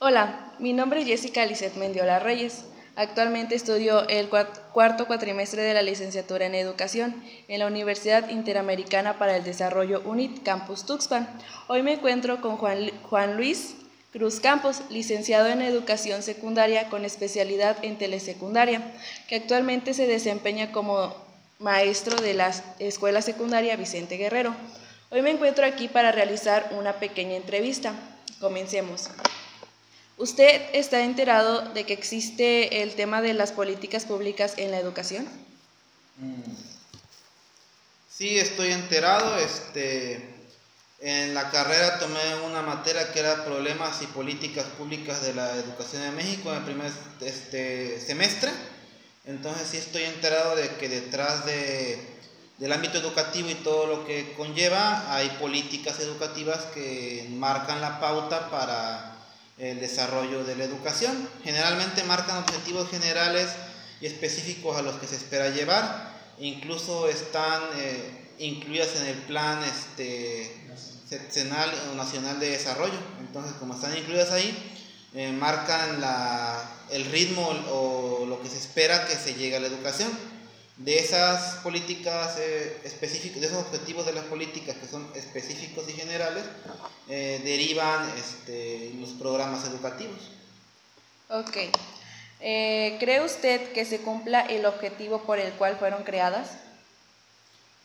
Hola, mi nombre es Jessica Lizeth Mendiola Reyes. Actualmente estudio el cuarto cuatrimestre de la licenciatura en Educación en la Universidad Interamericana para el Desarrollo UNIT Campus Tuxpan. Hoy me encuentro con Juan, Juan Luis Cruz Campos, licenciado en Educación Secundaria con especialidad en telesecundaria, que actualmente se desempeña como maestro de la Escuela Secundaria Vicente Guerrero. Hoy me encuentro aquí para realizar una pequeña entrevista. Comencemos. ¿Usted está enterado de que existe el tema de las políticas públicas en la educación? Mm. Sí, estoy enterado. Este, en la carrera tomé una materia que era problemas y políticas públicas de la educación de México en el primer este, semestre. Entonces sí estoy enterado de que detrás de, del ámbito educativo y todo lo que conlleva hay políticas educativas que marcan la pauta para el desarrollo de la educación. Generalmente marcan objetivos generales y específicos a los que se espera llevar. Incluso están eh, incluidas en el plan este, seccional o nacional de desarrollo. Entonces, como están incluidas ahí, eh, marcan la, el ritmo o lo que se espera que se llegue a la educación. De esas políticas eh, específicas, de esos objetivos de las políticas que son específicos y generales, eh, derivan este, los programas educativos. Ok. ¿Cree usted que se cumpla el objetivo por el cual fueron creadas?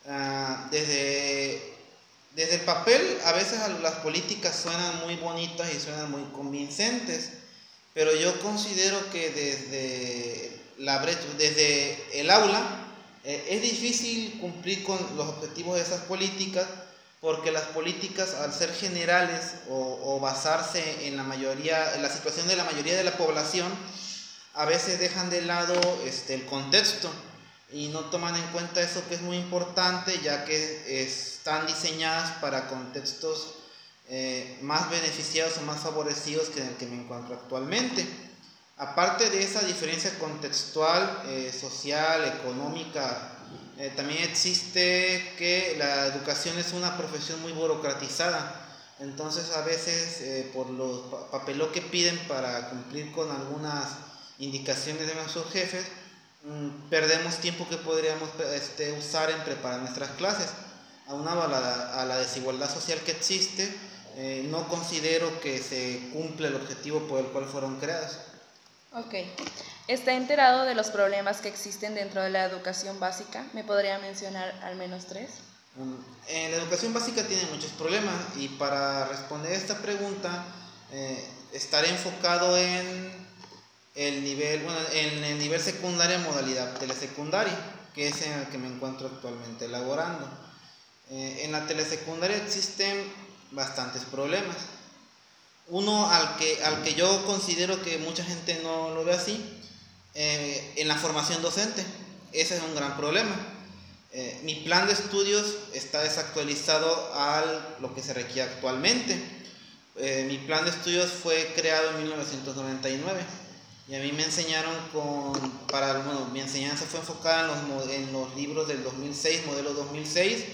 Ah, desde desde el papel, a veces las políticas suenan muy bonitas y suenan muy convincentes, pero yo considero que desde, la desde el aula eh, es difícil cumplir con los objetivos de esas políticas porque las políticas al ser generales o, basarse en la mayoría en la situación de la mayoría de la población a veces dejan de lado este, el contexto y no toman en cuenta eso que es muy importante ya que están diseñadas para contextos eh, más beneficiados o más favorecidos que en el que me encuentro actualmente. Aparte de esa diferencia contextual, eh, social, económica, eh, también existe que la educación es una profesión muy burocratizada. Entonces a veces por los papeles que piden para cumplir con algunas indicaciones de nuestros jefes, Mm, perdemos tiempo que podríamos este, usar en preparar nuestras clases. Aunado a la, desigualdad social que existe, eh, no considero que se cumpla el objetivo por el cual fueron creadas. Ok. ¿Está enterado de los problemas que existen dentro de la educación básica? ¿Me podría mencionar al menos tres? Mm, en la educación básica tiene muchos problemas y para responder esta pregunta eh, estaré enfocado en el nivel, bueno, en el nivel secundario modalidad telesecundaria, que es en el que me encuentro actualmente elaborando. Eh, en la telesecundaria existen bastantes problemas. Uno al que, al que yo considero que mucha gente no lo ve así, eh, en la formación docente. Ese es un gran problema. Eh, mi plan de estudios está desactualizado a lo que se requiere actualmente. mi plan de estudios fue creado en 1999 y a mí me enseñaron con, para, bueno, mi enseñanza fue enfocada en los, en los libros del 2006, modelo 2006,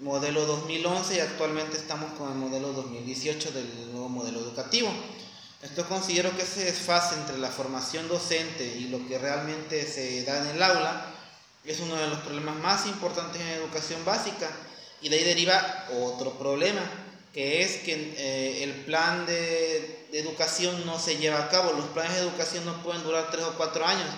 modelo 2011 y actualmente estamos con el modelo 2018 del modelo educativo. Esto considero que ese desfase entre la formación docente y lo que realmente se da en el aula es uno de los problemas más importantes en educación básica y de ahí deriva otro problema que es que eh, el plan de, educación no se lleva a cabo. Los planes de educación no pueden durar tres o cuatro años.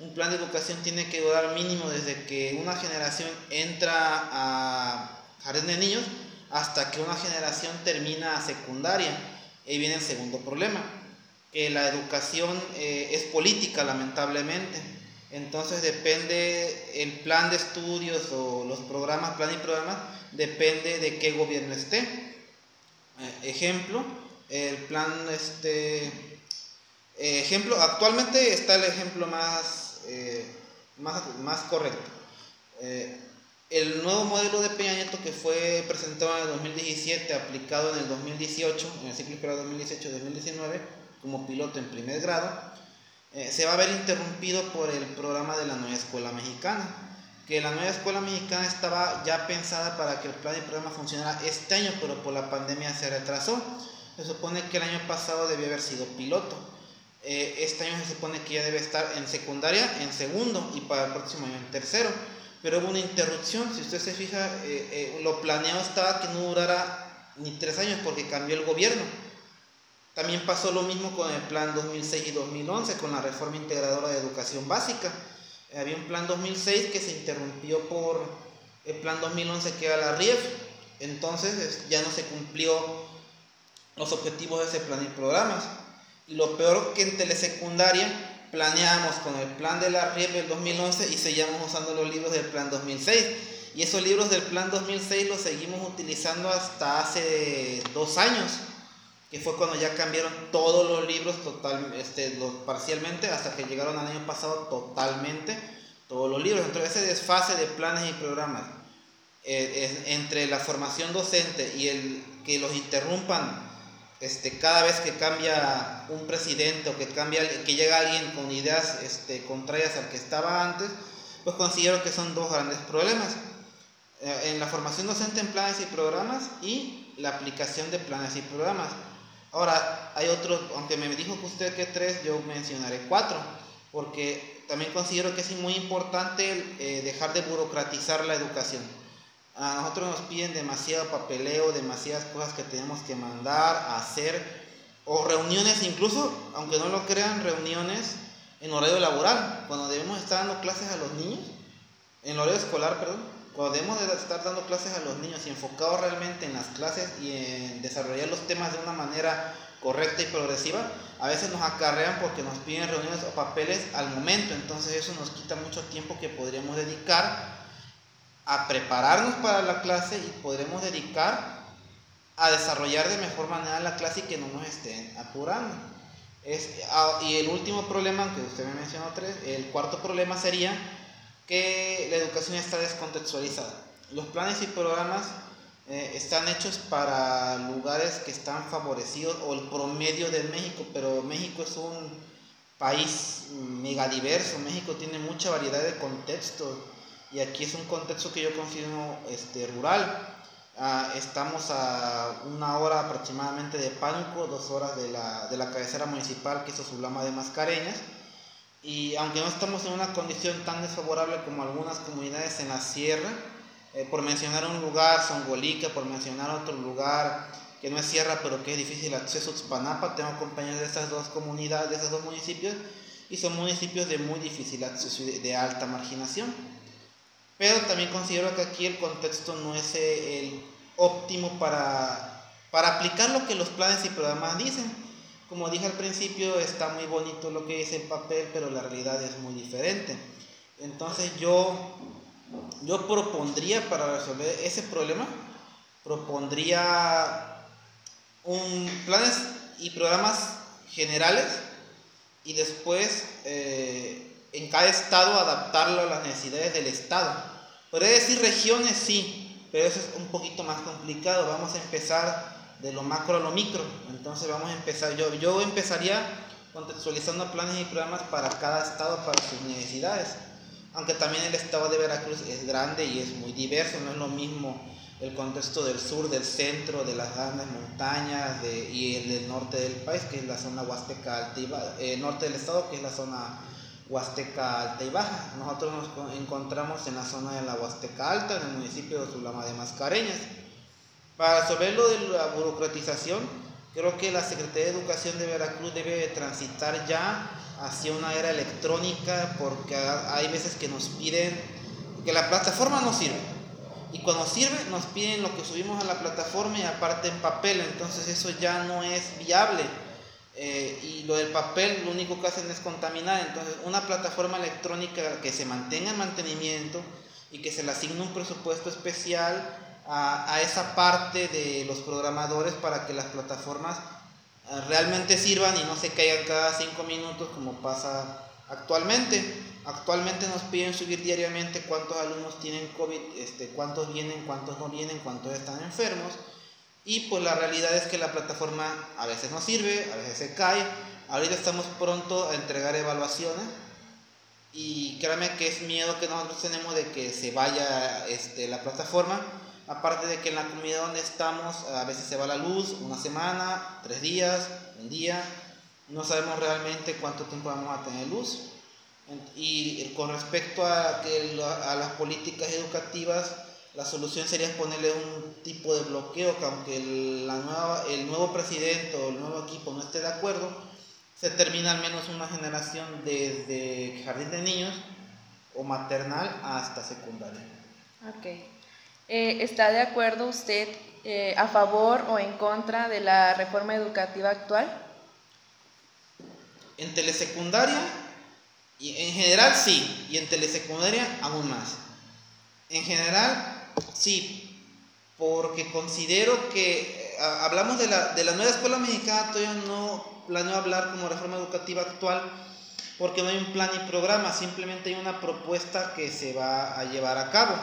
Un plan de educación tiene que durar mínimo desde que una generación entra a jardín de niños hasta que una generación termina secundaria. Ahí viene el segundo problema, que la educación eh, es política lamentablemente. Entonces depende el plan de estudios o los programas, plan y programas, depende de qué gobierno esté. Eh, ejemplo, el plan, este, eh, ejemplo, actualmente está el ejemplo más, más, más, correcto. El nuevo modelo de Peña Nieto que fue presentado en el 2017, aplicado en el 2018, en el ciclo escolar 2018-2019, como piloto en primer grado, se va a ver interrumpido por el programa de la nueva escuela mexicana que la nueva escuela mexicana estaba ya pensada para que el plan y programa funcionara este año, pero por la pandemia se retrasó. se supone que el año pasado debió haber sido piloto. Eh, este año se supone que ya debe estar en secundaria, en segundo y para el próximo año en tercero. Pero hubo una interrupción, si usted se fija, eh, eh, lo planeado estaba que no durara ni tres años porque cambió el gobierno. También pasó lo mismo con el plan 2006 y 2011, con la reforma integradora de educación básica. había un plan 2006 que se interrumpió por el plan 2011 que era la RIEF, entonces ya no se cumplió los objetivos de ese plan y programas. Y lo peor que en telesecundaria planeamos con el plan de la RIEP del 2011 y seguíamos usando los libros del plan 2006. Y esos libros del plan 2006 los seguimos utilizando hasta hace dos años, que fue cuando ya cambiaron todos los libros total, este, parcialmente, hasta que llegaron al año pasado totalmente todos los libros. Entonces ese desfase de planes y programas eh, entre la formación docente y el que los interrumpan este, cada vez que cambia un presidente o que, cambia, que llega alguien con ideas este, contrarias al que estaba antes, pues considero que son dos grandes problemas. Eh, en la formación docente en planes y programas y la aplicación de planes y programas. Ahora, hay otros, aunque me dijo que usted que tres, yo mencionaré cuatro, porque también considero que es muy importante eh, dejar de burocratizar la educación a nosotros nos piden demasiado papeleo, demasiadas cosas que tenemos que mandar, hacer, o reuniones incluso, aunque no lo crean, reuniones en horario laboral, cuando debemos estar dando clases a los niños, en horario escolar, perdón, cuando debemos estar dando clases a los niños y enfocados realmente en las clases y en desarrollar los temas de una manera correcta y progresiva, a veces nos acarrean porque nos piden reuniones o papeles al momento, entonces eso nos quita mucho tiempo que podríamos dedicar a prepararnos para la clase y podremos dedicar a desarrollar de mejor manera la clase y que no nos estén apurando. Es, ah, y el último problema, que usted me mencionó tres, el cuarto problema sería que la educación está descontextualizada. Los planes y programas eh, están hechos para lugares que están favorecidos o el promedio de México, pero México es un país megadiverso, México tiene mucha variedad de contextos y aquí es un contexto que yo considero este, rural. Ah, estamos a una hora aproximadamente de Pánuco, dos horas de la, de la cabecera municipal que es lama de Mascareñas. Y aunque no estamos en una condición tan desfavorable como algunas comunidades en la sierra, eh, por mencionar un lugar, Songolica, por mencionar otro lugar que no es sierra pero que es difícil acceso, Tzpanapa, tengo compañeros de esas dos comunidades, de esos dos municipios, y son municipios de muy difícil acceso y de alta marginación. Pero también considero que aquí el contexto no es el óptimo para, para aplicar lo que los planes y programas dicen. Como dije al principio, está muy bonito lo que dice el papel, pero la realidad es muy diferente. Entonces yo, yo propondría para resolver ese problema, propondría un, planes y programas generales y después eh, en cada estado adaptarlo a las necesidades del estado. Podría decir regiones, sí, pero eso es un poquito más complicado. Vamos a empezar de lo macro a lo micro. Entonces vamos a empezar, yo, yo empezaría contextualizando planes y programas para cada estado, para sus necesidades. Aunque también el estado de Veracruz es grande y es muy diverso, no es lo mismo el contexto del sur, del centro, de las grandes montañas y el del norte del país, que es la zona huasteca altiva, el norte del estado, que es la zona Huasteca Alta y Baja. Nosotros nos encontramos en la zona de la Huasteca Alta, en el municipio de Sulama de Mascareñas. Para resolver lo de la burocratización, creo que la Secretaría de Educación de Veracruz debe transitar ya hacia una era electrónica porque hay veces que nos piden que la plataforma no sirve. Y cuando sirve nos piden lo que subimos a la plataforma y aparte en papel, entonces eso ya no es viable eh, y lo del papel lo único que hacen es contaminar. Entonces, una plataforma electrónica que se mantenga en mantenimiento y que se le asigne un presupuesto especial a, a esa parte de los programadores para que las plataformas eh, realmente sirvan y no se caigan cada cinco minutos como pasa actualmente. Actualmente nos piden subir diariamente cuántos alumnos tienen COVID, este, cuántos vienen, cuántos no vienen, cuántos están enfermos. Y pues la realidad es que la plataforma a veces no sirve, a veces se cae. Ahorita estamos pronto a entregar evaluaciones y créanme que es miedo que nosotros tenemos de que se vaya este, la plataforma, aparte de que en la comunidad donde estamos a veces se va la luz, una semana, tres días, un día, no sabemos realmente cuánto tiempo vamos a tener luz. Y con respecto a, que, a las políticas educativas, la solución sería ponerle un tipo de bloqueo que aunque el, la nueva, el nuevo presidente o el nuevo equipo no esté de acuerdo, se termina al menos una generación desde jardín de niños o maternal hasta secundaria. Ok. Eh, ¿Está de acuerdo usted eh, a favor o en contra de la reforma educativa actual? En telesecundaria, y en general sí, y en telesecundaria aún más. En general, sí, porque considero que eh, hablamos de la, de la nueva escuela mexicana, todavía no planeo hablar como reforma educativa actual, porque no hay un plan y programa, simplemente hay una propuesta que se va a llevar a cabo,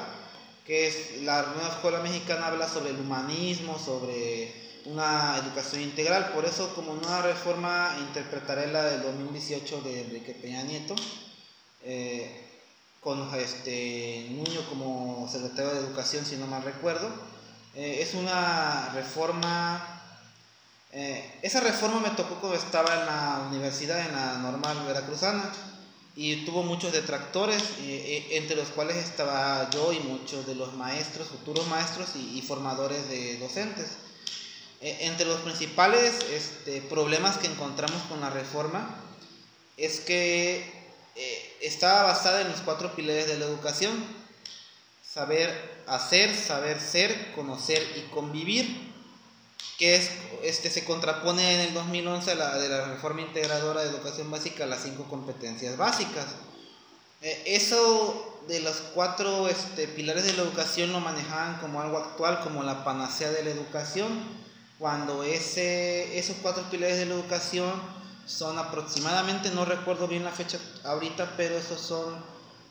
que es la nueva escuela mexicana habla sobre el humanismo, sobre una educación integral, por eso como nueva reforma interpretaré la del 2018 de Enrique Peña Nieto, eh, con este Nuño como secretario de Educación, si no mal recuerdo. Eh, es una reforma eh, esa reforma me tocó cuando estaba en la universidad, en la normal veracruzana, y tuvo muchos detractores, eh, entre los cuales estaba yo y muchos de los maestros, futuros maestros y, formadores de docentes. entre los principales este, problemas que encontramos con la reforma es que estaba basada en los cuatro pilares de la educación, saber hacer, saber ser, conocer y convivir que es, este, se contrapone en el 2011 a la, de la reforma integradora de educación básica a las cinco competencias básicas. Eh, eso de los cuatro este, pilares de la educación lo manejaban como algo actual, como la panacea de la educación, cuando ese, esos cuatro pilares de la educación son aproximadamente, no recuerdo bien la fecha ahorita, pero esos son,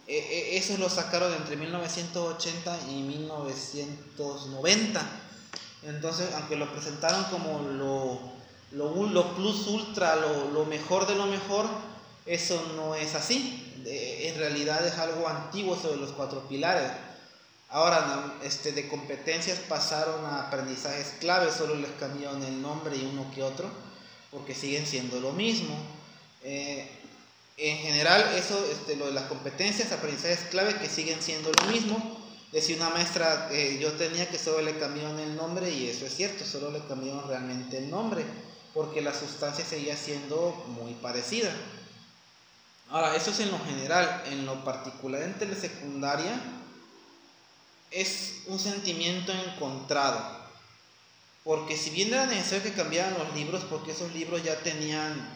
eh, esos los sacaron entre 1980 y 1990 entonces, aunque lo presentaron como lo, lo, plus ultra, lo, mejor de lo mejor, eso no es así. en realidad es algo antiguo sobre los cuatro pilares. Ahora, este, de competencias pasaron a aprendizajes claves, solo les cambiaron el nombre y uno que otro, porque siguen siendo lo mismo. Eh, en general, eso, este, lo de las competencias, aprendizajes clave que siguen siendo lo mismo, Decía una maestra, que yo tenía que solo le cambiaron el nombre y eso es cierto, solo le cambiaron realmente el nombre, porque la sustancia seguía siendo muy parecida. Ahora, eso es en lo general, en lo particular en telesecundaria, es un sentimiento encontrado, porque si bien era necesario que cambiaran los libros, porque esos libros ya tenían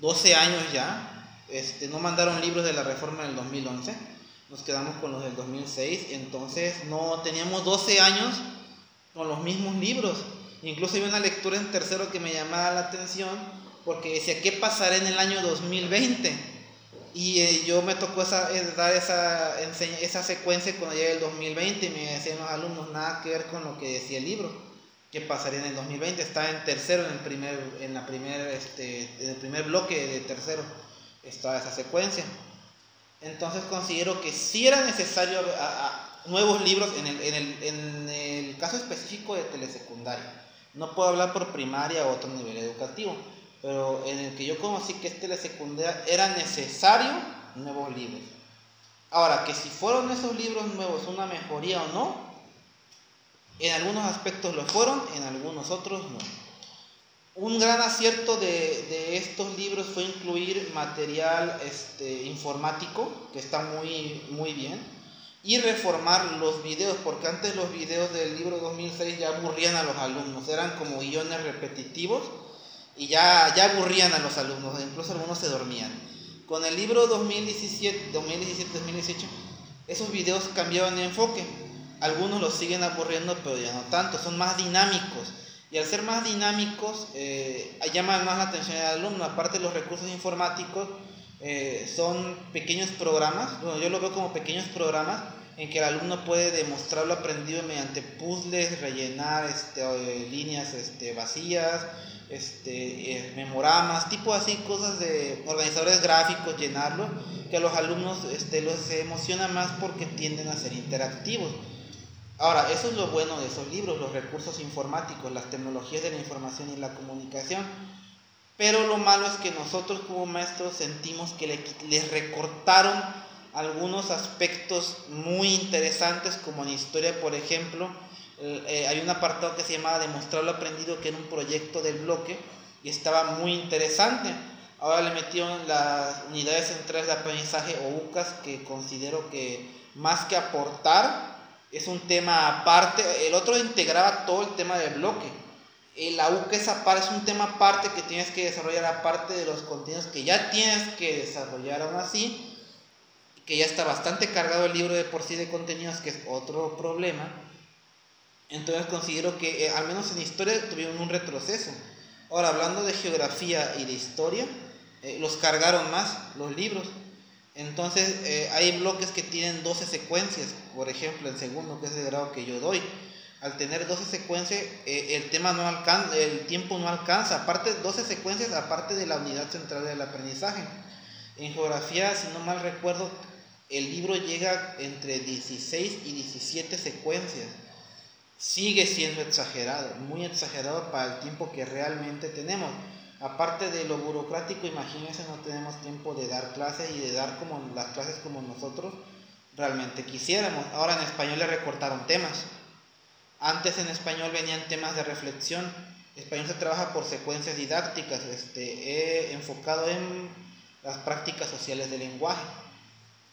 12 años ya, este, no mandaron libros de la reforma del 2011, nos quedamos con los del 2006, entonces no teníamos 12 años con los mismos libros. Incluso hay una lectura en tercero que me llamaba la atención porque decía, ¿qué pasará en el año 2020? Y eh, yo me tocó esa, eh, dar esa, esa secuencia cuando llegué el 2020 y me decían los alumnos, nada que ver con lo que decía el libro. ¿Qué pasaría en el 2020? Está en tercero, en el primer, en la primer, este, en el primer bloque de tercero, está esa secuencia. Entonces considero que sí era necesario nuevos libros en el, en, el, en el, caso específico de telesecundaria. No puedo hablar por primaria o otro nivel educativo, pero en el que yo conocí que es telesecundaria era necesario nuevos libros. Ahora, que si fueron esos libros nuevos una mejoría o no, en algunos aspectos lo fueron, en algunos otros no. Un gran acierto de, estos libros fue incluir material este, informático, que está muy, muy bien, y reformar los videos, porque antes los videos del libro 2006 ya aburrían a los alumnos, eran como guiones repetitivos y ya, ya aburrían a los alumnos, incluso algunos se dormían. Con el libro 2017, 2017-2018, esos videos cambiaron de enfoque. Algunos los siguen aburriendo, pero ya no tanto, son más dinámicos y al ser más dinámicos, eh, llaman más la atención del alumno. Aparte los recursos informáticos, eh, son pequeños programas, bueno, yo lo veo como pequeños programas en que el alumno puede demostrar lo aprendido mediante puzzles, rellenar este, eh, líneas este, vacías, este, eh, memoramas, tipo así, cosas de organizadores gráficos, llenarlo, que a los alumnos este, los emociona más porque tienden a ser interactivos. Ahora, eso es lo bueno de esos libros, los recursos informáticos, las tecnologías de la información y la comunicación. Pero lo malo es que nosotros como maestros sentimos que le, les recortaron algunos aspectos muy interesantes, como en historia, por ejemplo, eh, hay un apartado que se llamaba Demostrar lo aprendido, que era un proyecto del bloque y estaba muy interesante. Ahora le metieron las unidades centrales de aprendizaje o UCAS, que considero que más que aportar, es un tema aparte. El otro integraba todo el tema del bloque. La UCAS aparte es un tema aparte que tienes que desarrollar aparte de los contenidos que ya tienes que desarrollar aún así, que ya está bastante cargado el libro de por sí de contenidos, que es otro problema. Entonces considero que eh, al menos en historia tuvieron un retroceso. Ahora, hablando de geografía y de historia, eh, los cargaron más los libros. Entonces, eh, hay bloques que tienen 12 secuencias, por ejemplo, el segundo, que es el grado que yo doy. Al tener 12 secuencias, el, tema no alcanza, el tiempo no alcanza. Aparte, 12 secuencias, aparte de la unidad central del aprendizaje. En geografía, si no mal recuerdo, el libro llega entre 16 y 17 secuencias sigue siendo exagerado, muy exagerado para el tiempo que realmente tenemos. Aparte de lo burocrático, imagínense, no tenemos tiempo de dar clases y de dar como las clases como nosotros realmente quisiéramos. Ahora en español le recortaron temas. Antes en español venían temas de reflexión. español se trabaja por secuencias didácticas, este, enfocado en las prácticas sociales del lenguaje.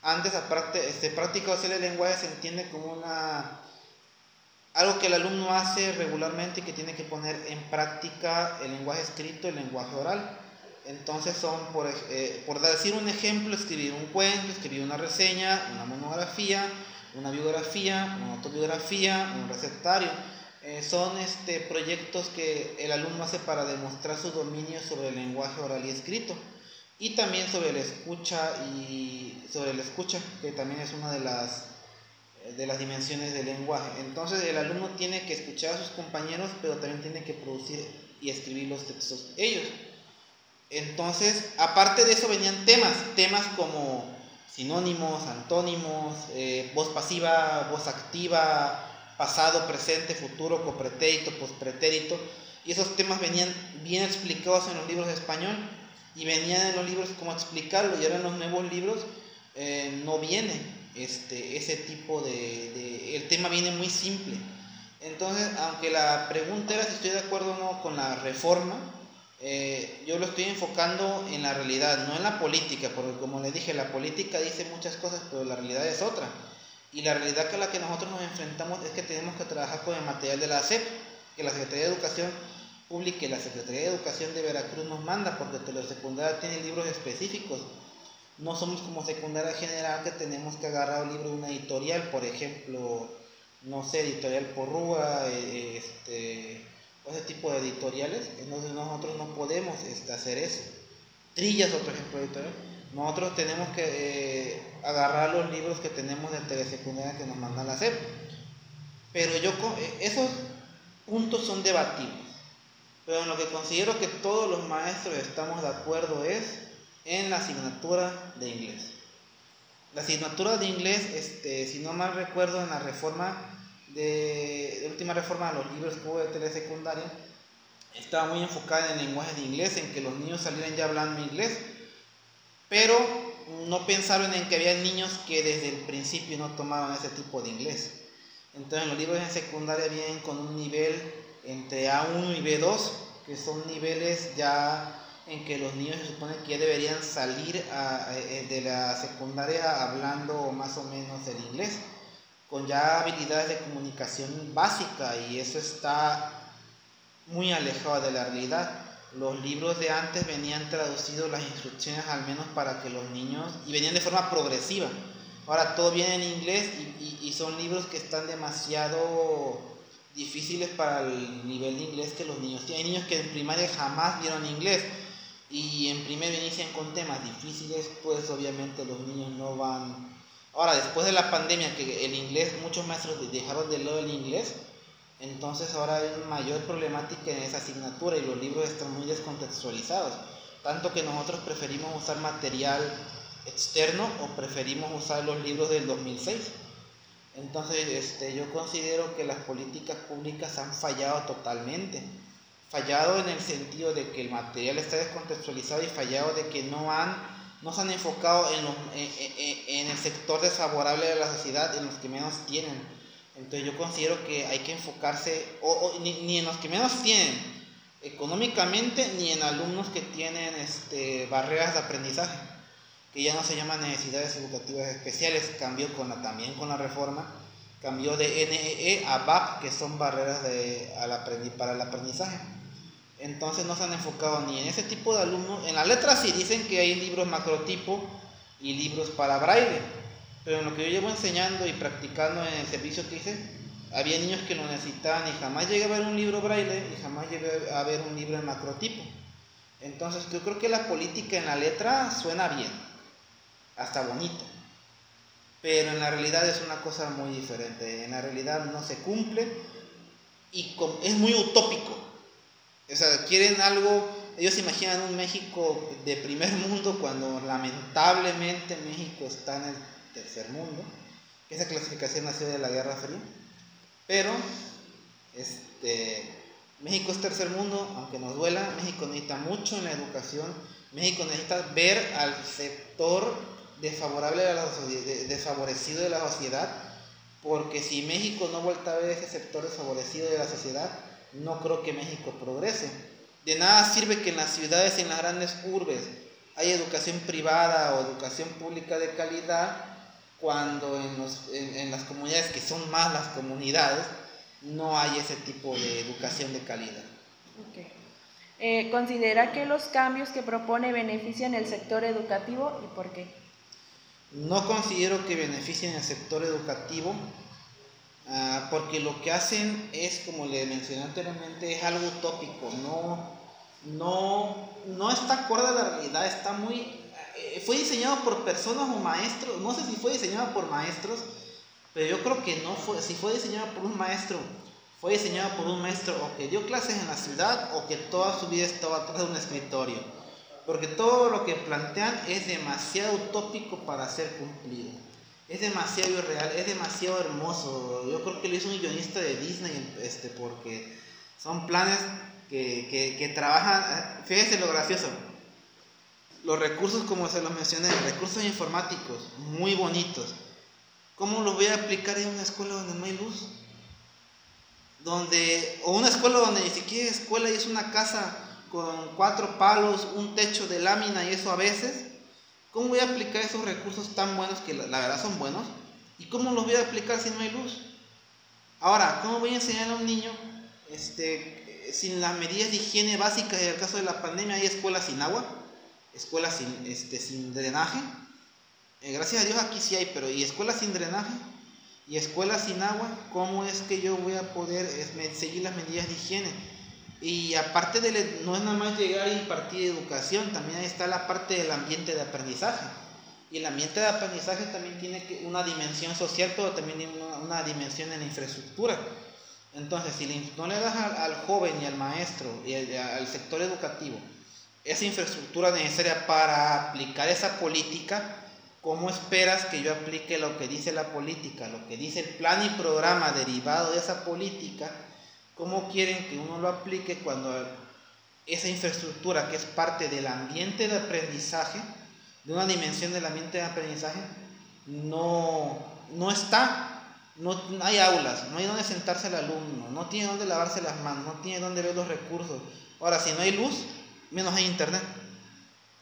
Antes, aparte, este, práctica social del lenguaje se entiende como una algo que el alumno hace regularmente y que tiene que poner en práctica el lenguaje escrito, el lenguaje oral. Entonces son, por, eh, por decir un ejemplo, escribir un cuento, escribir una reseña, una monografía, una biografía, una autobiografía, un recetario. Eh, son este, proyectos que el alumno hace para demostrar su dominio sobre el lenguaje oral y escrito. Y también sobre la escucha y sobre la escucha, que también es una de las de las dimensiones del lenguaje. Entonces el alumno tiene que escuchar a sus compañeros, pero también tiene que producir y escribir los textos ellos. Entonces, aparte de eso venían temas, temas como sinónimos, antónimos, eh, voz pasiva, voz activa, pasado, presente, futuro, copretérito, pospretérito. Y esos temas venían bien explicados en los libros de español y venían en los libros como explicarlo. Y ahora en los nuevos libros eh, no viene este, ese tipo de, El tema viene muy simple. Entonces, aunque la pregunta era si estoy de acuerdo o no con la reforma, eh, yo lo estoy enfocando en la realidad, no en la política, porque como les dije, la política dice muchas cosas, pero la realidad es otra. Y la realidad con la que nosotros nos enfrentamos es que tenemos que trabajar con el material de la SEP, que la Secretaría de Educación Pública y la Secretaría de Educación de Veracruz nos manda, porque la secundaria tiene libros específicos no somos como secundaria general que tenemos que agarrar un libro de una editorial, por ejemplo, no sé, editorial Porrúa, eh, este, ese tipo de editoriales. Entonces nosotros no podemos este, hacer eso. Trillas, otro ejemplo editorial. Nosotros tenemos que eh, agarrar los libros que tenemos de telesecundaria que nos mandan a hacer. Pero yo, eh, esos puntos son debatibles. Pero en lo que considero que todos los maestros estamos de acuerdo es en la asignatura de inglés. La asignatura de inglés, este, si no mal recuerdo, en la reforma de, última reforma de los libros que hubo de telesecundaria, estaba muy enfocada en el lenguaje de inglés, en que los niños salieran ya hablando inglés, pero no pensaron en que había niños que desde el principio no tomaban ese tipo de inglés. Entonces los libros en secundaria vienen con un nivel entre A1 y B2, que son niveles ya en que los niños se supone que ya deberían salir eh, de la secundaria hablando más o menos el inglés, con ya habilidades de comunicación básica y eso está muy alejado de la realidad. Los libros de antes venían traducidos las instrucciones al menos para que los niños, y venían de forma progresiva. Ahora todo viene en inglés y, y son libros que están demasiado difíciles para el nivel de inglés que los niños tienen. Hay niños que en primaria jamás vieron inglés y en primero inician con temas difíciles, pues obviamente los niños no van... Ahora, después de la pandemia, que el inglés, muchos maestros dejaron de lado el inglés, entonces ahora hay mayor problemática en esa asignatura y los libros están muy descontextualizados. Tanto que nosotros preferimos usar material externo o preferimos usar los libros del 2006. Entonces, este, yo considero que las políticas públicas han fallado totalmente. Fallado en el sentido de que el material está descontextualizado y fallado de que no han no se han enfocado en, en, el sector desfavorable de la sociedad, en los que menos tienen. Entonces yo considero que hay que enfocarse, o, ni, ni, en los que menos tienen económicamente, ni en alumnos que tienen este, barreras de aprendizaje que ya no se llaman necesidades educativas especiales, cambió con también con la reforma, cambió de NEE a BAP, que son barreras de, para el aprendizaje. Entonces no se han enfocado ni en ese tipo de alumnos. En la letra sí dicen que hay libros macrotipo y libros para braille, pero en lo que yo llevo enseñando y practicando en el servicio que hice, había niños que lo necesitaban y jamás llegué a ver un libro braille y jamás llegué a ver un libro en macrotipo. Entonces yo creo que la política en la letra suena bien hasta bonito. Pero en la realidad es una cosa muy diferente. En la realidad no se cumple y es muy utópico. O sea, quieren algo, ellos imaginan un México de primer mundo cuando lamentablemente México está en el tercer mundo. Esa clasificación nació de la Guerra Fría. Pero este, México es tercer mundo, aunque nos duela, México necesita mucho en la educación. México necesita ver al sector desfavorable a la, desfavorecido de la sociedad, porque si México no vuelta a ver ese sector desfavorecido de la sociedad, no creo que México progrese. De nada sirve que en las ciudades, en las grandes urbes, hay educación privada o educación pública de calidad, cuando en, las comunidades que son más las comunidades, no hay ese tipo de educación de calidad. Eh, ¿Considera que los cambios que propone benefician el sector educativo y por qué? No considero que beneficien al sector educativo, ah, porque lo que hacen es, como le mencioné anteriormente, es algo utópico, no, no, no está acorde a la realidad, está muy... Eh, fue diseñado por personas o maestros, no sé si fue diseñado por maestros, pero yo creo que no fue, si fue diseñado por un maestro, fue diseñado por un maestro o que dio clases en la ciudad o que toda su vida estaba atrás de un escritorio porque todo lo que plantean es demasiado utópico para ser cumplido. Es demasiado irreal, es demasiado hermoso. Yo creo que lo hizo un guionista de Disney, este, porque son planes que, que, trabajan. Fíjense lo gracioso. Los recursos, como se los mencioné, recursos informáticos, muy bonitos. ¿Cómo los voy a aplicar en una escuela donde no hay luz? Donde, o una escuela donde ni siquiera es escuela y es una casa con cuatro palos, un techo de lámina y eso a veces, ¿cómo voy a aplicar esos recursos tan buenos que la, verdad son buenos? ¿Y cómo los voy a aplicar si no hay luz? Ahora, ¿cómo voy a enseñar a un niño este, sin las medidas de higiene básicas? En el caso de la pandemia hay escuelas sin agua, escuelas sin, este, sin drenaje. Eh, gracias a Dios aquí sí hay, pero ¿y escuelas sin drenaje? ¿Y escuelas sin agua? ¿Cómo es que yo voy a poder seguir las medidas de higiene? Y aparte de, no es nada más llegar y impartir educación, también está la parte del ambiente de aprendizaje. Y el ambiente de aprendizaje también tiene una dimensión social, pero también tiene una, dimensión en la infraestructura. Entonces, si no le das al, joven y al maestro y al, sector educativo esa infraestructura necesaria para aplicar esa política, ¿cómo esperas que yo aplique lo que dice la política, lo que dice el plan y programa derivado de esa política? ¿Cómo quieren que uno lo aplique cuando esa infraestructura que es parte del ambiente de aprendizaje, de una dimensión del ambiente de aprendizaje, no, no está? No hay aulas, no hay donde sentarse el alumno, no tiene donde lavarse las manos, no tiene donde ver los recursos. Ahora, si no hay luz, menos hay internet.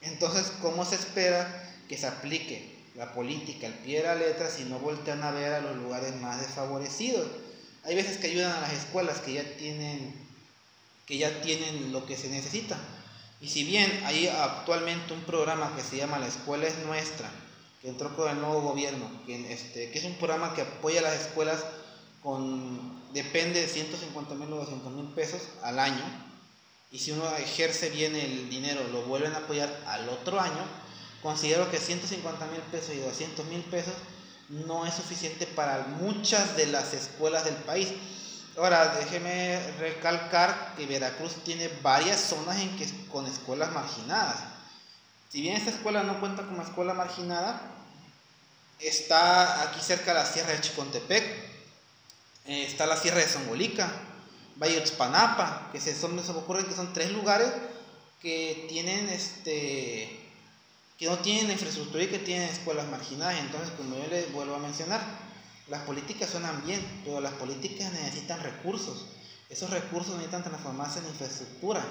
Entonces, ¿cómo se espera que se aplique la política al pie de la letra si no voltean a ver a los lugares más desfavorecidos? Hay veces que ayudan a las escuelas que ya tienen, que ya tienen lo que se necesita. Y si bien hay actualmente un programa que se llama La Escuela es Nuestra, que entró con el nuevo gobierno, que, este, que es un programa que apoya a las escuelas con, depende de 150 mil o 200 mil pesos al año, y si uno ejerce bien el dinero, lo vuelven a apoyar al otro año, considero que 150 mil pesos y 200 mil pesos no es suficiente para muchas de las escuelas del país. Ahora, déjeme recalcar que Veracruz tiene varias zonas en que, con escuelas marginadas. Si bien esta escuela no cuenta como escuela marginada, está aquí cerca de la Sierra de Chicontepec, eh, está la Sierra de Zongolica, Valle Panapa, que se, son, se me ocurre que son tres lugares que tienen este que no tienen infraestructura y que tienen escuelas marginadas. Entonces, como yo les vuelvo a mencionar, las políticas suenan bien, pero las políticas necesitan recursos. Esos recursos necesitan transformarse en infraestructura.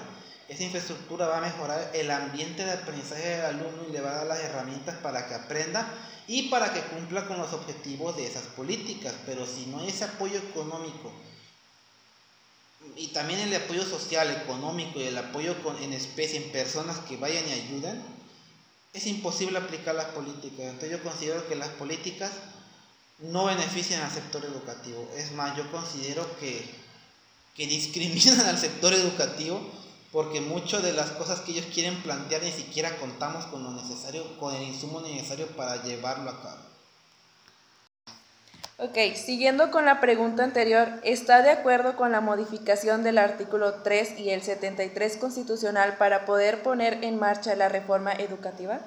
Esa infraestructura va a mejorar el ambiente de aprendizaje del alumno y le va a dar las herramientas para que aprenda y para que cumpla con los objetivos de esas políticas. Pero si no hay ese apoyo económico y también el apoyo social, económico y el apoyo en especie en personas que vayan y ayuden, es imposible aplicar las políticas. Entonces yo considero que las políticas no benefician al sector educativo. Es más, yo considero que, que discriminan al sector educativo porque muchas de las cosas que ellos quieren plantear ni siquiera contamos con lo necesario, con el insumo necesario para llevarlo a cabo. Ok, siguiendo con la pregunta anterior, ¿está de acuerdo con la modificación del artículo 3 y el 73 constitucional para poder poner en marcha la reforma educativa?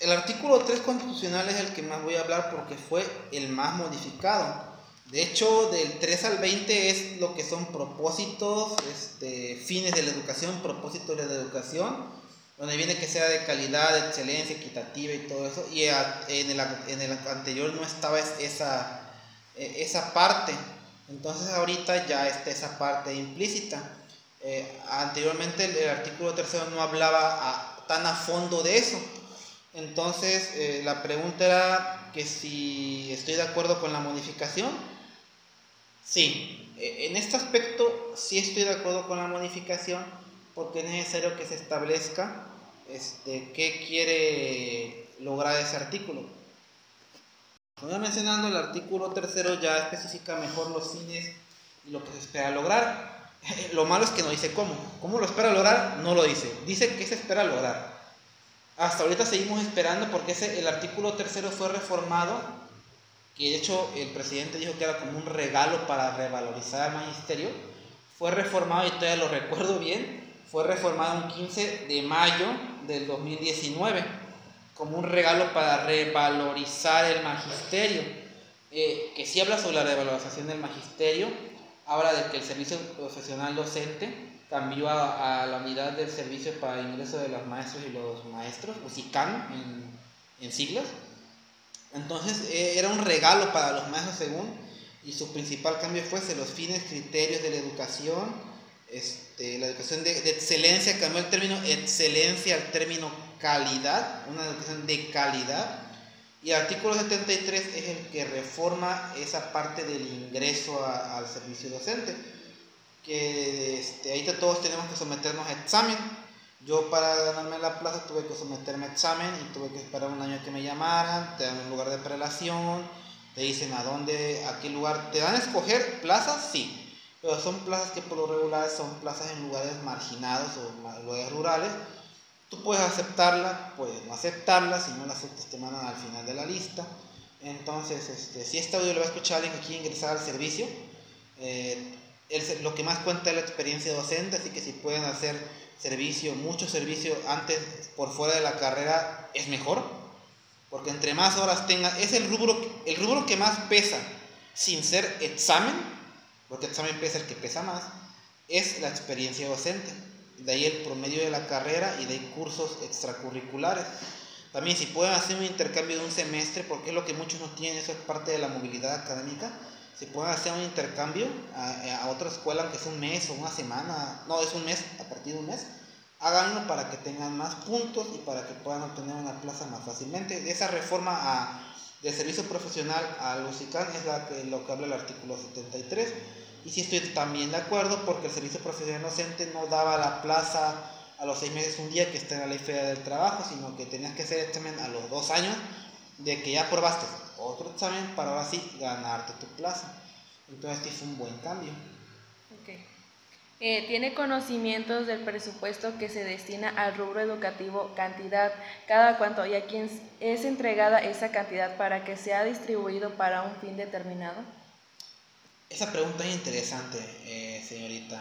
El artículo 3 constitucional es el que más voy a hablar porque fue el más modificado. De hecho, del 3 al 20 es lo que son propósitos, este, fines de la educación, propósitos de la educación donde viene que sea de calidad, de excelencia, equitativa y todo eso, y en el, en el anterior no estaba esa, e, esa parte, entonces ahorita ya está esa parte implícita. Eh, anteriormente el, artículo tercero no hablaba tan a fondo de eso, entonces eh, la pregunta era que si estoy de acuerdo con la modificación. Sí, e, en este aspecto sí estoy de acuerdo con la modificación porque es necesario que se establezca este, qué quiere lograr ese artículo. Como mencionando, el artículo tercero ya especifica mejor los fines y lo que se espera lograr. Lo malo es que no dice cómo. ¿Cómo lo espera lograr? No lo dice. Dice qué se espera lograr. Hasta ahorita seguimos esperando porque ese, el artículo tercero fue reformado, que de hecho el presidente dijo que era como un regalo para revalorizar al magisterio. Fue reformado y todavía lo recuerdo bien fue reformado un 15 de mayo del 2019 como un regalo para revalorizar el magisterio, eh, que sí habla sobre la revalorización del magisterio, habla de que el servicio profesional docente cambió a, la unidad del servicio para ingreso de los maestros y los maestros, o SICAM en, en siglas. Entonces eh, era un regalo para los maestros según, y su principal cambio fue los fines, criterios de la educación, este, la educación de, excelencia, cambió el término excelencia al término calidad, una educación de calidad. Y el artículo 73 es el que reforma esa parte del ingreso al servicio docente, que este, todos tenemos que someternos a examen. Yo para ganarme la plaza tuve que someterme a examen y tuve que esperar un año que me llamaran, te dan un lugar de prelación, te dicen a dónde, a qué lugar, te dan a escoger plazas, sí, pero son plazas que por lo regular son plazas en lugares marginados o lugares rurales. Tú puedes aceptarla, puedes no aceptarla, si no la aceptas te mandan al final de la lista. Entonces, este, si este audio lo va a escuchar alguien que quiere ingresar al servicio, eh, lo que más cuenta es la experiencia docente, así que si pueden hacer servicio, mucho servicio antes por fuera de la carrera, es mejor, porque entre más horas tengan, es el rubro, el rubro que más pesa sin ser examen, porque el examen pesa el que pesa más, es la experiencia docente. De ahí el promedio de la carrera y de ahí cursos extracurriculares. También si pueden hacer un intercambio de un semestre, porque es lo que muchos no tienen, eso es parte de la movilidad académica, si pueden hacer un intercambio a, otra escuela, aunque sea un mes o una semana, no, es un mes, a partir de un mes, háganlo para que tengan más puntos y para que puedan obtener una plaza más fácilmente. Esa reforma a, de servicio profesional a los es la que, lo que habla el artículo 73 y sí estoy también de acuerdo porque el servicio profesional docente no daba la plaza a los seis meses un día que está en la ley federal del trabajo, sino que tenías que hacer examen a los dos años de que ya probaste otro examen para ahora sí ganarte tu plaza. Entonces este fue un buen cambio. Eh, ¿Tiene conocimientos del presupuesto que se destina al rubro educativo, cantidad, cada cuánto y a quién es entregada esa cantidad para que sea distribuido para un fin determinado? Esa pregunta es interesante, eh, señorita,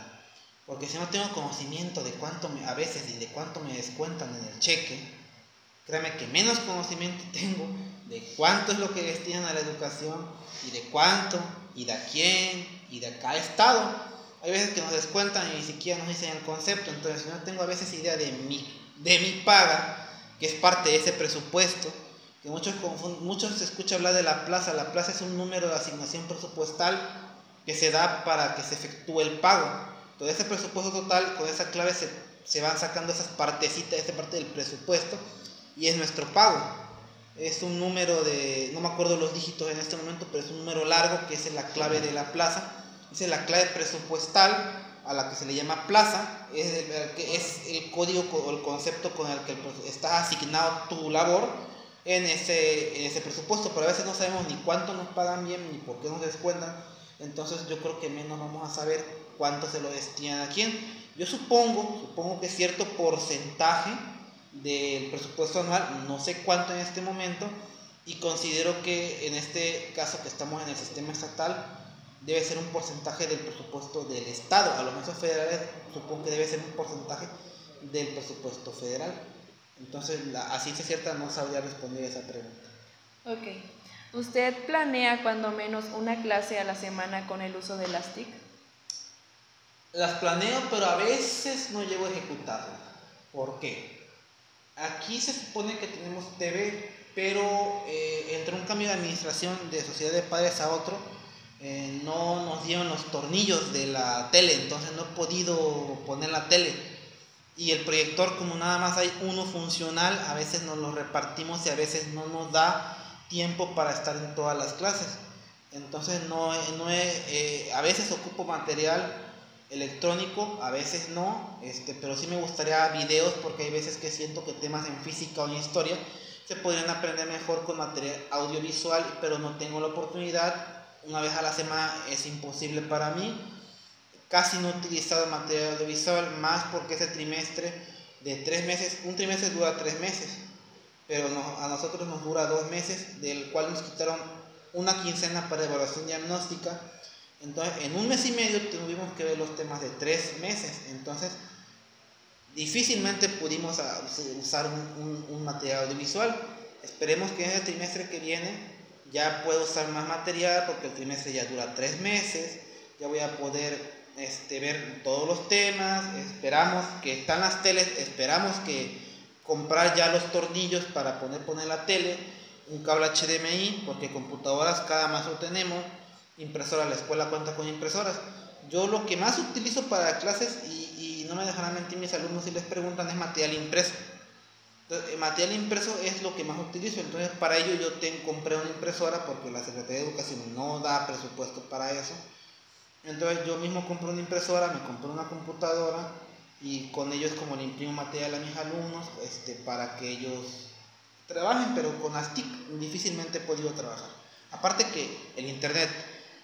porque si no tengo conocimiento de cuánto me, a veces y de cuánto me descuentan en el cheque, créame que menos conocimiento tengo de cuánto es lo que destinan a la educación y de cuánto y de a quién y de cada estado. Hay veces que nos descuentan y ni siquiera nos dicen el concepto, entonces no tengo a veces idea de mi, de mi paga, que es parte de ese presupuesto, que muchos, muchos se escucha hablar de la plaza, la plaza es un número de asignación presupuestal que se da para que se efectúe el pago. Entonces ese presupuesto total, con esa clave se, se van sacando esas partecitas, esa parte del presupuesto, y es nuestro pago. Es un número de, no me acuerdo los dígitos en este momento, pero es un número largo que es la clave de la plaza. Esa es la clave presupuestal a la que se le llama plaza, es el, es el código o el concepto con el que está asignado tu labor en ese, en ese presupuesto, pero a veces no sabemos ni cuánto nos pagan bien ni por qué nos descuentan, entonces yo creo que menos vamos a saber cuánto se lo destinan a quién. Yo supongo, supongo que cierto porcentaje del presupuesto anual, no sé cuánto en este momento, y considero que en este caso que estamos en el sistema estatal, debe ser un porcentaje del presupuesto del Estado. A los meses federales supongo que debe ser un porcentaje del presupuesto federal. Entonces, la, a ciencia cierta no sabría responder esa pregunta. Ok. ¿Usted planea cuando menos una clase a la semana con el uso de las TIC? Las planeo, pero a veces no llego a ejecutarlas. ¿Por qué? Aquí se supone que tenemos TV, pero eh, entre un cambio de administración de sociedad de padres a otro, eh, no nos dieron los tornillos de la tele, entonces no he podido poner la tele. Y el proyector, como nada más hay uno funcional, a veces nos lo repartimos y a veces no nos da tiempo para estar en todas las clases. Entonces no, no eh, a veces ocupo material electrónico, a veces no, este, pero sí me gustaría videos porque hay veces que siento que temas en física o en historia se podrían aprender mejor con material audiovisual, pero no tengo la oportunidad. Una vez a la semana es imposible para mí. Casi no he utilizado material audiovisual, más porque ese trimestre de tres meses, un trimestre dura tres meses, pero a nosotros nos dura dos meses, del cual nos quitaron una quincena para evaluación diagnóstica entonces, en un mes y medio tuvimos que ver los temas de tres meses. Entonces, difícilmente pudimos ah, usar un, material audiovisual. Esperemos que en el trimestre que viene ya pueda usar más material porque el trimestre ya dura tres meses. Ya voy a poder este, ver todos los temas. Esperamos que están las teles. Esperamos que comprar ya los tornillos para poder poner la tele. Un cable HDMI porque computadoras cada más lo tenemos impresora, la escuela cuenta con impresoras. Yo lo que más utilizo para clases, y, no me dejarán mentir mis alumnos si les preguntan, es material impreso. Material impreso es lo que más utilizo, entonces para ello yo te, compré una impresora porque la Secretaría de Educación no da presupuesto para eso. Entonces yo mismo compré una impresora, me compré una computadora y con ellos como le imprimo material a mis alumnos este, para que ellos trabajen, pero con ASTIC difícilmente he podido trabajar. Aparte que el internet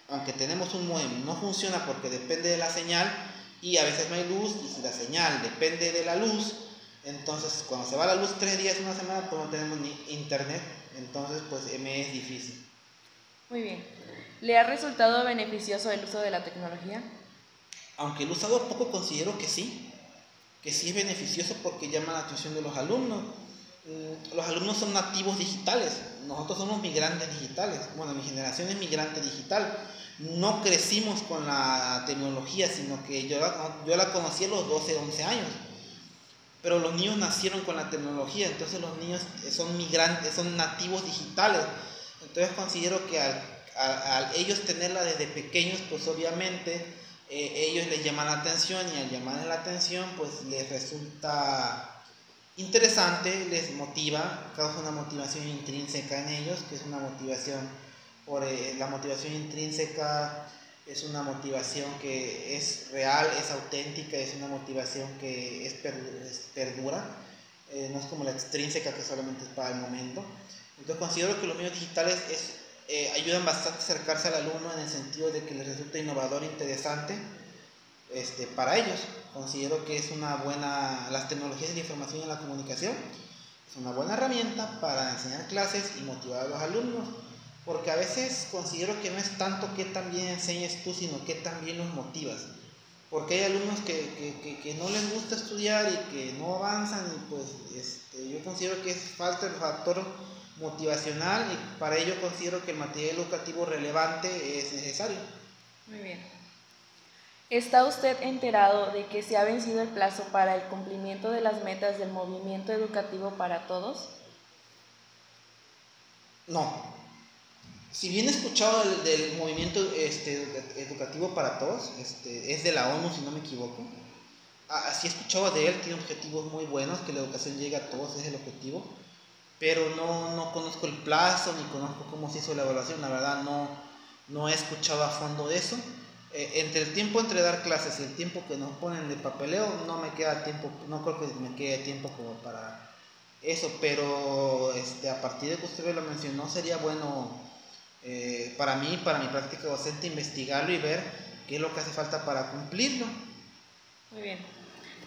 aunque tenemos un modem, no funciona porque depende de la señal y a veces no hay luz y si la señal depende de la luz, entonces cuando se va la luz tres días, una semana, pues no tenemos ni internet, entonces pues me es difícil. Muy bien. ¿Le ha resultado beneficioso el uso de la tecnología? Aunque el usado poco considero que sí, que sí es beneficioso porque llama la atención de los alumnos. Mm, los alumnos son nativos digitales, nosotros somos migrantes digitales, bueno, mi generación es migrante digital no crecimos con la tecnología, sino que yo la, conocí a los 12, 11 años. Pero los niños nacieron con la tecnología, entonces los niños son migrantes, son nativos digitales. Entonces considero que al, ellos tenerla desde pequeños, pues obviamente eh, ellos les llaman la atención y al llamarles la atención, pues les resulta interesante, les motiva, causa una motivación intrínseca en ellos, que es una motivación por eh, la motivación intrínseca es una motivación que es real, es auténtica, es una motivación que es, perdura, eh, no es como la extrínseca que solamente es para el momento. Entonces considero que los medios digitales es, eh, ayudan bastante a acercarse al alumno en el sentido de que les resulta innovador, interesante este, para ellos. Considero que es una buena, las tecnologías de la información y la comunicación, es una buena herramienta para enseñar clases y motivar a los alumnos porque a veces considero que no es tanto que también enseñes tú, sino que también los motivas. Porque hay alumnos que, que, que, no les gusta estudiar y que no avanzan y pues este, yo considero que es falta el factor motivacional y para ello considero que el material educativo relevante es necesario. Muy bien. ¿Está usted enterado de que se ha vencido el plazo para el cumplimiento de las metas del movimiento educativo para todos? No. Si bien he escuchado del, movimiento este, educativo para todos, este, es de la ONU si no me equivoco, así he escuchado de él, tiene objetivos muy buenos, que la educación llegue a todos, es el objetivo, pero no, no conozco el plazo ni conozco cómo se hizo la evaluación, la verdad no, no he escuchado a fondo eso. Eh, entre el tiempo entre dar clases y el tiempo que nos ponen de papeleo, no me queda tiempo, no creo que me quede tiempo como para eso, pero este, a partir de que usted lo mencionó, sería bueno eh, para mí, para mi práctica docente, investigarlo y ver qué es lo que hace falta para cumplirlo. Muy bien.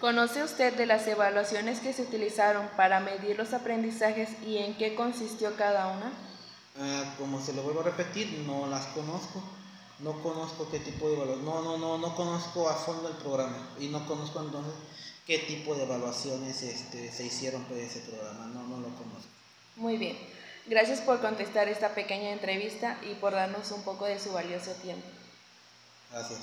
¿Conoce usted de las evaluaciones que se utilizaron para medir los aprendizajes y en qué consistió cada una? Eh, como se lo vuelvo a repetir, no las conozco. No conozco qué tipo de evaluación. No, no, no, no conozco a fondo el programa y no conozco entonces qué tipo de evaluaciones este, se hicieron por ese programa. No, no lo conozco. Muy bien. Gracias por contestar esta pequeña entrevista y por darnos un poco de su valioso tiempo. Gracias.